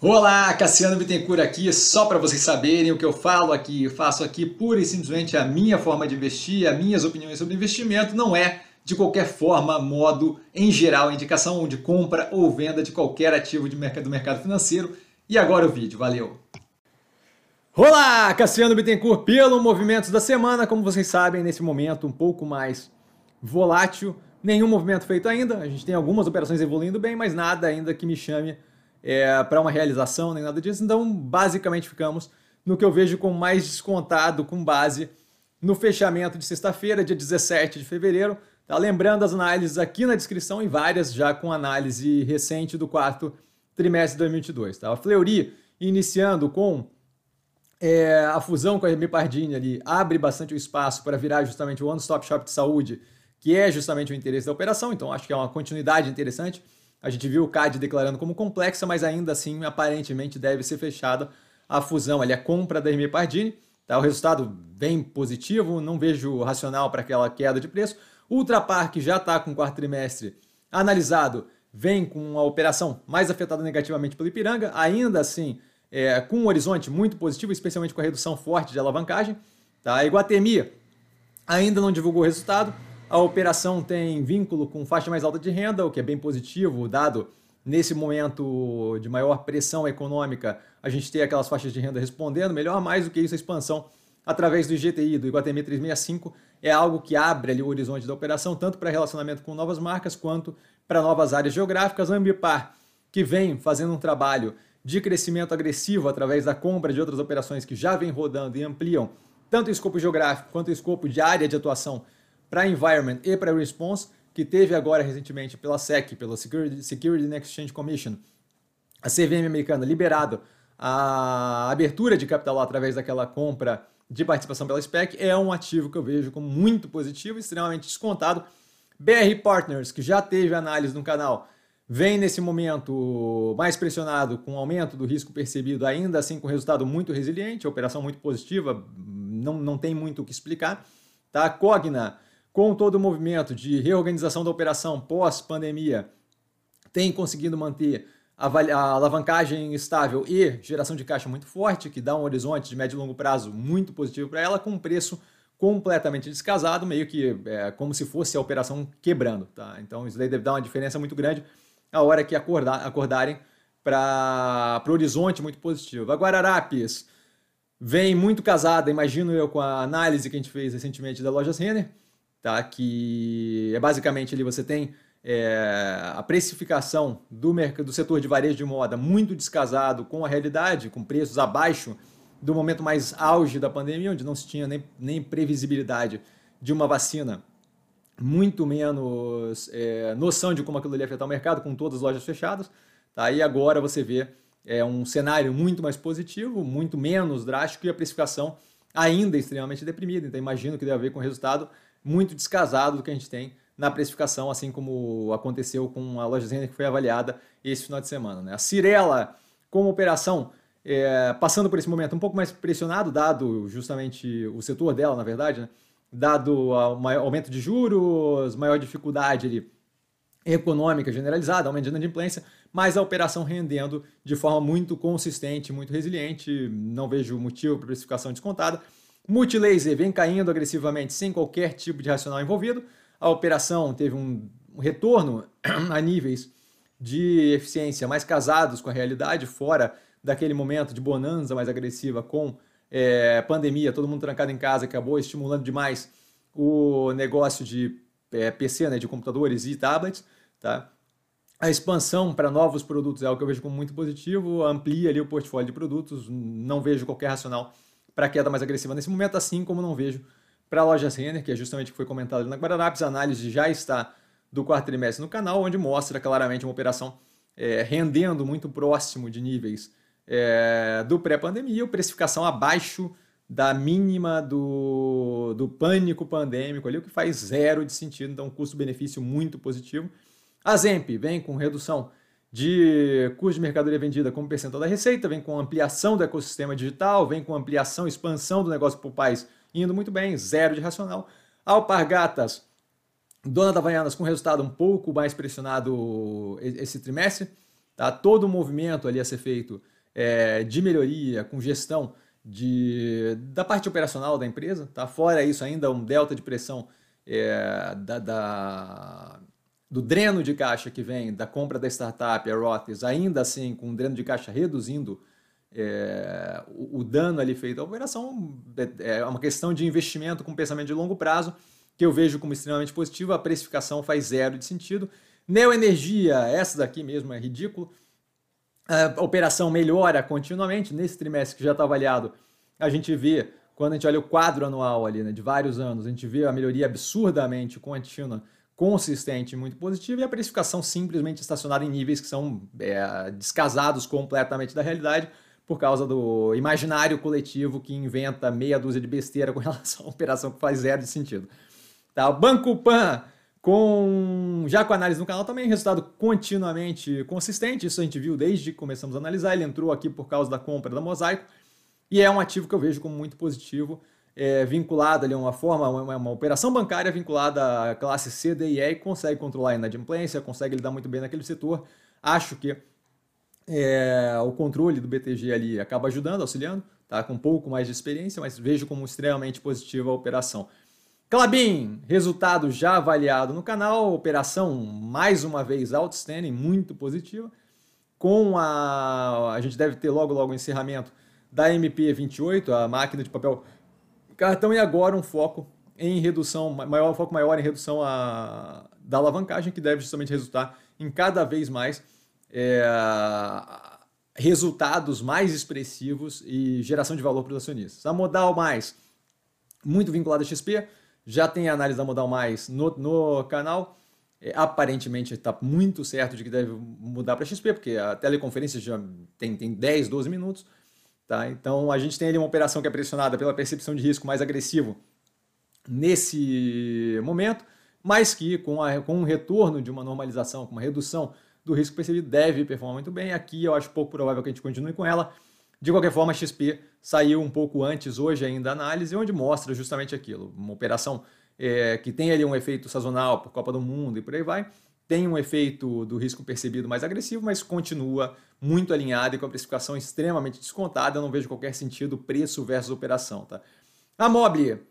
Olá, Cassiano Bittencourt aqui, só para vocês saberem o que eu falo aqui, eu faço aqui pura e simplesmente a minha forma de investir, as minhas opiniões sobre investimento, não é de qualquer forma, modo, em geral, indicação de compra ou venda de qualquer ativo de mercado, do mercado financeiro. E agora o vídeo, valeu! Olá, Cassiano Bittencourt, pelo Movimentos da Semana, como vocês sabem, nesse momento um pouco mais volátil, nenhum movimento feito ainda, a gente tem algumas operações evoluindo bem, mas nada ainda que me chame é, para uma realização, nem nada disso. Então, basicamente, ficamos no que eu vejo como mais descontado, com base no fechamento de sexta-feira, dia 17 de fevereiro. Tá? Lembrando as análises aqui na descrição e várias já com análise recente do quarto trimestre de 2022. Tá? A Fleury, iniciando com é, a fusão com a Remy Pardini ali, abre bastante o espaço para virar justamente o one-stop shop de saúde, que é justamente o interesse da operação. Então, acho que é uma continuidade interessante. A gente viu o CAD declarando como complexa, mas ainda assim, aparentemente, deve ser fechada a fusão, ali, a compra da Hermia Pardini. Tá? O resultado bem positivo, não vejo racional para aquela queda de preço. Ultra Park já está com o quarto trimestre analisado, vem com a operação mais afetada negativamente pelo Ipiranga, ainda assim é, com um horizonte muito positivo, especialmente com a redução forte de alavancagem. Tá? A Iguatemi ainda não divulgou o resultado, a operação tem vínculo com faixa mais alta de renda, o que é bem positivo, dado nesse momento de maior pressão econômica, a gente ter aquelas faixas de renda respondendo melhor, mais do que isso, a expansão através do IGTI, do Iguatemi 365, é algo que abre ali o horizonte da operação, tanto para relacionamento com novas marcas, quanto para novas áreas geográficas. A Ambipar, que vem fazendo um trabalho de crescimento agressivo através da compra de outras operações que já vem rodando e ampliam tanto o escopo geográfico quanto o escopo de área de atuação para Environment e para Response, que teve agora recentemente pela SEC, pela Security, Security and Exchange Commission, a CVM americana liberado a abertura de capital através daquela compra de participação pela SPEC, é um ativo que eu vejo como muito positivo, extremamente descontado. BR Partners, que já teve análise no canal, vem nesse momento mais pressionado com o aumento do risco percebido, ainda assim com resultado muito resiliente, operação muito positiva, não, não tem muito o que explicar. Tá? Cogna com todo o movimento de reorganização da operação pós-pandemia, tem conseguido manter a, alavancagem estável e geração de caixa muito forte, que dá um horizonte de médio e longo prazo muito positivo para ela, com um preço completamente descasado, meio que é, como se fosse a operação quebrando. Tá? Então isso daí deve dar uma diferença muito grande a hora que acordar, acordarem para o horizonte muito positivo. A Guararapes vem muito casada, imagino eu, com a análise que a gente fez recentemente da Lojas Renner, tá? que é basicamente ali você tem é, a precificação do, mercado, do setor de varejo de moda muito descasado com a realidade, com preços abaixo do momento mais auge da pandemia, onde não se tinha nem, nem previsibilidade de uma vacina, muito menos é, noção de como aquilo ia afetar o mercado, com todas as lojas fechadas. Tá? E agora você vê é, um cenário muito mais positivo, muito menos drástico e a precificação ainda extremamente deprimida. Então imagino que deve haver com o resultado muito descasado do que a gente tem na precificação, assim como aconteceu com a loja Zender que foi avaliada esse final de semana. Né? A Cirela, como operação, é, passando por esse momento um pouco mais pressionado, dado justamente o setor dela, na verdade, né? dado o aumento de juros, maior dificuldade ali, econômica generalizada, aumento de inadimplência, mas a operação rendendo de forma muito consistente, muito resiliente, não vejo motivo para precificação descontada. Multilaser vem caindo agressivamente sem qualquer tipo de racional envolvido. A operação teve um retorno a níveis de eficiência mais casados com a realidade, fora daquele momento de bonança mais agressiva com é, pandemia, todo mundo trancado em casa, acabou estimulando demais o negócio de é, PC, né, de computadores e tablets. Tá? A expansão para novos produtos é algo que eu vejo como muito positivo, amplia ali o portfólio de produtos, não vejo qualquer racional para queda mais agressiva nesse momento, assim como não vejo para a lojas Renner, que é justamente o que foi comentado ali na Guararapes, a análise já está do quarto trimestre no canal, onde mostra claramente uma operação é, rendendo muito próximo de níveis é, do pré-pandemia, precificação abaixo da mínima do, do pânico pandêmico ali, o que faz zero de sentido, então custo-benefício muito positivo. A Zemp vem com redução de custo de mercadoria vendida como percentual da receita, vem com ampliação do ecossistema digital, vem com ampliação expansão do negócio por pais indo muito bem, zero de racional. Alpargatas, dona da Havaianas com resultado um pouco mais pressionado esse trimestre, Tá? Todo o movimento ali a ser feito é, de melhoria, com gestão de, da parte operacional da empresa. Tá? Fora isso, ainda um delta de pressão é, da, da, do dreno de caixa que vem da compra da startup, a Roths, ainda assim com um dreno de caixa reduzindo é, o, o, dano ali feito à operação, é, é uma questão de investimento com pensamento de longo prazo, que eu vejo como extremamente positivo, a precificação faz zero de sentido. Neoenergia, essa daqui mesmo é ridículo. A operação melhora continuamente. Nesse trimestre que já está avaliado, a gente vê, quando a gente olha o quadro anual ali, né, de vários anos, a gente vê a melhoria absurdamente contínua, consistente muito positiva, e a precificação simplesmente estacionada em níveis que são é, descasados completamente da realidade por causa do imaginário coletivo que inventa meia dúzia de besteira com relação à operação que faz zero de sentido. Tá? O Banco Pan, com já com análise no canal também, resultado continuamente consistente, isso a gente viu desde que começamos a analisar, ele entrou aqui por causa da compra da Mosaico, e é um ativo que eu vejo como muito positivo, é, vinculado ali a uma forma, uma, uma, operação bancária vinculada à classe C, D e E, consegue controlar a inadimplência, consegue lidar muito bem naquele setor, acho que é, o controle do BTG ali acaba ajudando, auxiliando, tá? com um pouco mais de experiência, mas vejo como extremamente positiva a operação. Clabin, resultado já avaliado no canal, operação mais uma vez outstanding, muito positiva. Com a. A gente deve ter logo logo o encerramento da MP28, a máquina de papel cartão, e agora um foco em redução, maior, foco maior em redução a, da alavancagem, que deve justamente resultar em cada vez mais é, resultados mais expressivos e geração de valor para os acionistas. A Modal Mais, muito vinculada a XP, já tem a análise da Modal Mais no, no canal. É, aparentemente está muito certo de que deve mudar para XP, porque a teleconferência já tem, tem 10, 12 minutos. Tá? Então a gente tem ali uma operação que é pressionada pela percepção de risco mais agressivo nesse momento, mas que com, a, com um retorno de uma normalização, com uma redução do risco percebido deve performar muito bem. Aqui eu acho pouco provável que a gente continue com ela. De qualquer forma, a XP saiu um pouco antes, hoje ainda, da análise, onde mostra justamente aquilo. Uma operação é, que tem ali um efeito sazonal por Copa do Mundo e por aí vai, tem um efeito do risco percebido mais agressivo, mas continua muito alinhado e com a precificação extremamente descontada. Eu não vejo qualquer sentido preço versus operação. Tá? A Mobile,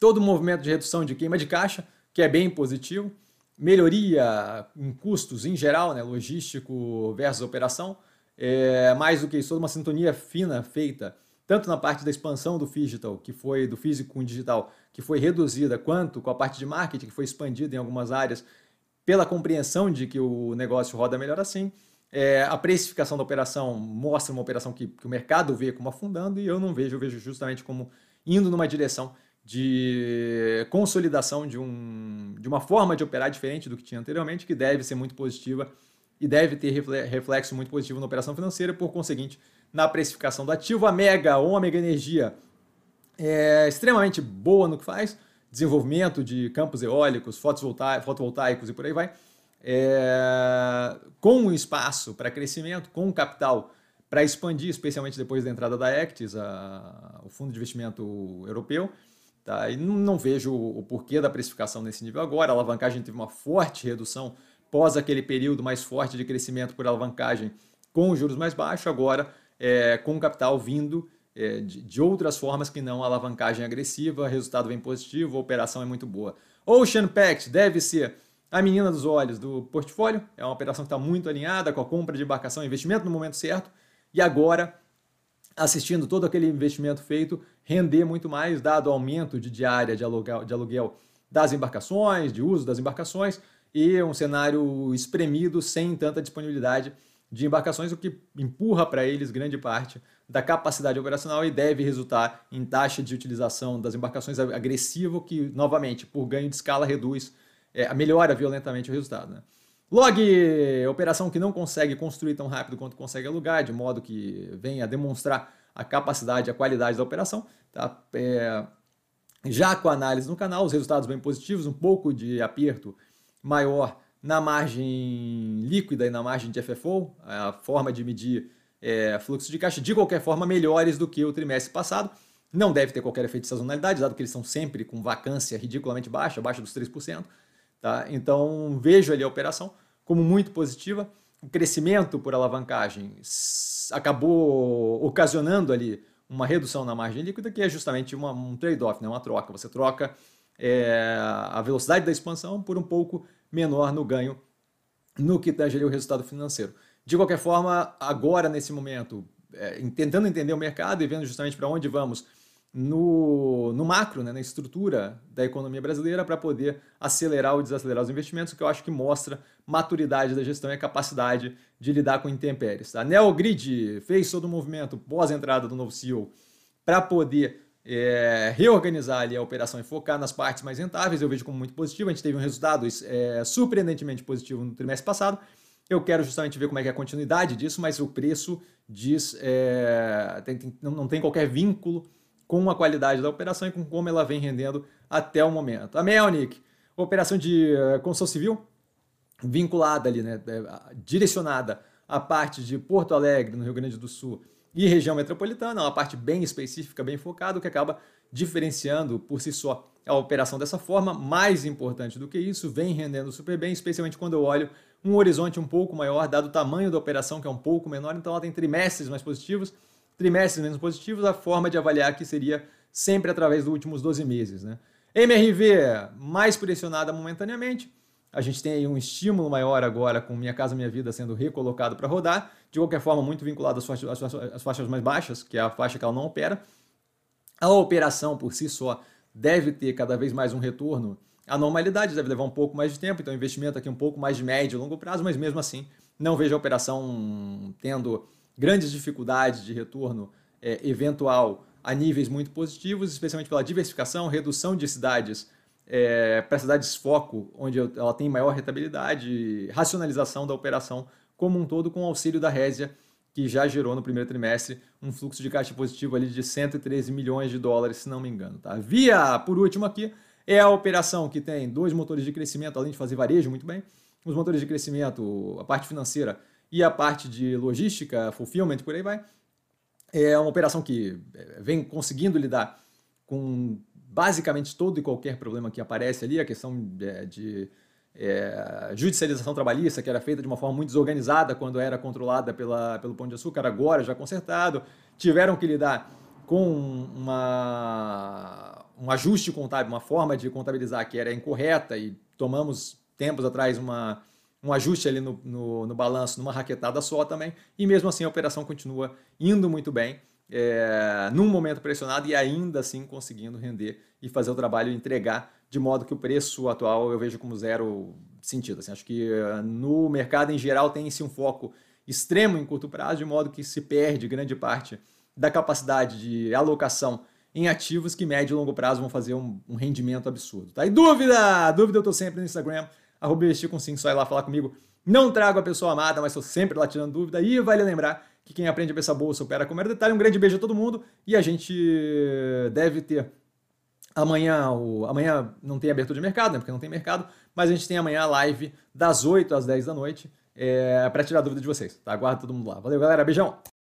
todo o movimento de redução de queima de caixa, que é bem positivo melhoria em custos em geral, né, logístico versus operação, é, mais do que isso, toda uma sintonia fina feita, tanto na parte da expansão do digital, que foi do físico com digital, que foi reduzida, quanto com a parte de marketing, que foi expandida em algumas áreas, pela compreensão de que o negócio roda melhor assim. É, a precificação da operação mostra uma operação que, que o mercado vê como afundando e eu não vejo, eu vejo justamente como indo numa direção de consolidação de, um, de uma forma de operar diferente do que tinha anteriormente, que deve ser muito positiva e deve ter reflexo muito positivo na operação financeira, por conseguinte, na precificação do ativo. A Mega ou a Mega Energia é extremamente boa no que faz, desenvolvimento de campos eólicos, fotovoltaicos e por aí vai, é, com um espaço para crescimento, com capital para expandir, especialmente depois da entrada da Actis, a, o Fundo de Investimento Europeu, Tá? E não vejo o porquê da precificação nesse nível agora. A alavancagem teve uma forte redução pós aquele período mais forte de crescimento por alavancagem com os juros mais baixos, agora é, com o capital vindo é, de, de, outras formas que não alavancagem agressiva, resultado bem positivo, a operação é muito boa. Ocean Pact deve ser a menina dos olhos do portfólio, é uma operação que está muito alinhada com a compra de embarcação e investimento no momento certo, e agora assistindo todo aquele investimento feito render muito mais, dado o aumento de diária de aluguel, de aluguel das embarcações, de uso das embarcações, e um cenário espremido sem tanta disponibilidade de embarcações, o que empurra para eles grande parte da capacidade operacional e deve resultar em taxa de utilização das embarcações agressivo, que, novamente, por ganho de escala, reduz, é, melhora violentamente o resultado. Né? Log, operação que não consegue construir tão rápido quanto consegue alugar, de modo que venha demonstrar a capacidade, a qualidade da operação. Tá? É, já com a análise no canal, os resultados bem positivos, um pouco de aperto maior na margem líquida e na margem de FFO, a forma de medir é, fluxo de caixa, de qualquer forma, melhores do que o trimestre passado. Não deve ter qualquer efeito de sazonalidade, dado que eles são sempre com vacância ridiculamente baixa, abaixo dos 3%. Tá? Então vejo ali a operação como muito positiva. o crescimento por alavancagem acabou ocasionando ali uma redução na margem líquida, que é justamente uma, um trade-off, né? uma troca. Você troca é, a velocidade da expansão por um pouco menor no ganho no que tange o resultado financeiro. De qualquer forma, agora, nesse momento, é, tentando entender o mercado e vendo justamente para onde vamos no, no macro, né, na estrutura da economia brasileira, para poder acelerar ou desacelerar os investimentos, o que eu acho que mostra maturidade da gestão e a capacidade de lidar com intempéries. A Neogrid fez todo o movimento pós-entrada do novo CEO para poder é, reorganizar ali a operação e focar nas partes mais rentáveis, eu vejo como muito positivo. A gente teve um resultado é, surpreendentemente positivo no trimestre passado. Eu quero justamente ver como é que é a continuidade disso, mas o preço diz é, tem, tem, não tem qualquer vínculo com a qualidade da operação e com como ela vem rendendo até o momento. A Melnick, operação de uh, construção civil, vinculada ali, né, é, direcionada à parte de Porto Alegre, no Rio Grande do Sul, e região metropolitana, uma parte bem específica, bem focada, que acaba diferenciando por si só a operação dessa forma. Mais importante do que isso, vem rendendo super bem, especialmente quando eu olho um horizonte um pouco maior, dado o tamanho da operação, que é um pouco menor, então ela tem trimestres mais positivos, trimestres menos positivos, a forma de avaliar que seria sempre através dos últimos 12 meses. Né? MRV mais pressionada momentaneamente, a gente tem aí um estímulo maior agora com Minha Casa Minha Vida sendo recolocado para rodar, de qualquer forma muito vinculado às faixas, às faixas mais baixas, que é a faixa que ela não opera. A operação por si só deve ter cada vez mais um retorno à normalidade, deve levar um pouco mais de tempo, então investimento aqui um pouco mais de médio e longo prazo, mas mesmo assim não vejo a operação tendo grandes dificuldades de retorno é, eventual a níveis muito positivos, especialmente pela diversificação, redução de cidades é, para cidades foco, onde ela tem maior rentabilidade, racionalização da operação como um todo, com o auxílio da Résia, que já gerou no primeiro trimestre um fluxo de caixa positivo ali de 113 milhões de dólares, se não me engano. Tá? Via, por último aqui, é a operação que tem dois motores de crescimento, além de fazer varejo muito bem. Os motores de crescimento, a parte financeira e a parte de logística, fulfillment, por aí vai. É uma operação que é, vem conseguindo lidar com basicamente todo e qualquer problema que aparece ali, a questão é, de é, judicialização trabalhista, que era feita de uma forma muito desorganizada quando era controlada pela, pelo Pão de Açúcar, agora já consertado, tiveram que lidar com uma, um ajuste contábil, uma forma de contabilizar que era incorreta e tomamos tempos atrás uma, um ajuste ali no, no, no balanço, numa raquetada só também, e mesmo assim a operação continua indo muito bem é, num momento pressionado e ainda assim conseguindo render e fazer o trabalho entregar de modo que o preço atual eu vejo como zero sentido. Assim, acho que uh, no mercado em geral tem-se um foco extremo em curto prazo, de modo que se perde grande parte da capacidade de alocação em ativos que médio e longo prazo vão fazer um, um rendimento absurdo. Tá? E dúvida? Dúvida eu estou sempre no Instagram, arroba com 5, só ir lá falar comigo. Não trago a pessoa amada, mas estou sempre lá tirando dúvida. E vale lembrar que quem aprende a pensar bolsa opera com mero detalhe. Um grande beijo a todo mundo e a gente deve ter amanhã, o, amanhã não tem abertura de mercado, né, porque não tem mercado, mas a gente tem amanhã a live das 8 às 10 da noite é, para tirar dúvida de vocês. Tá? Aguardo todo mundo lá. Valeu, galera. Beijão!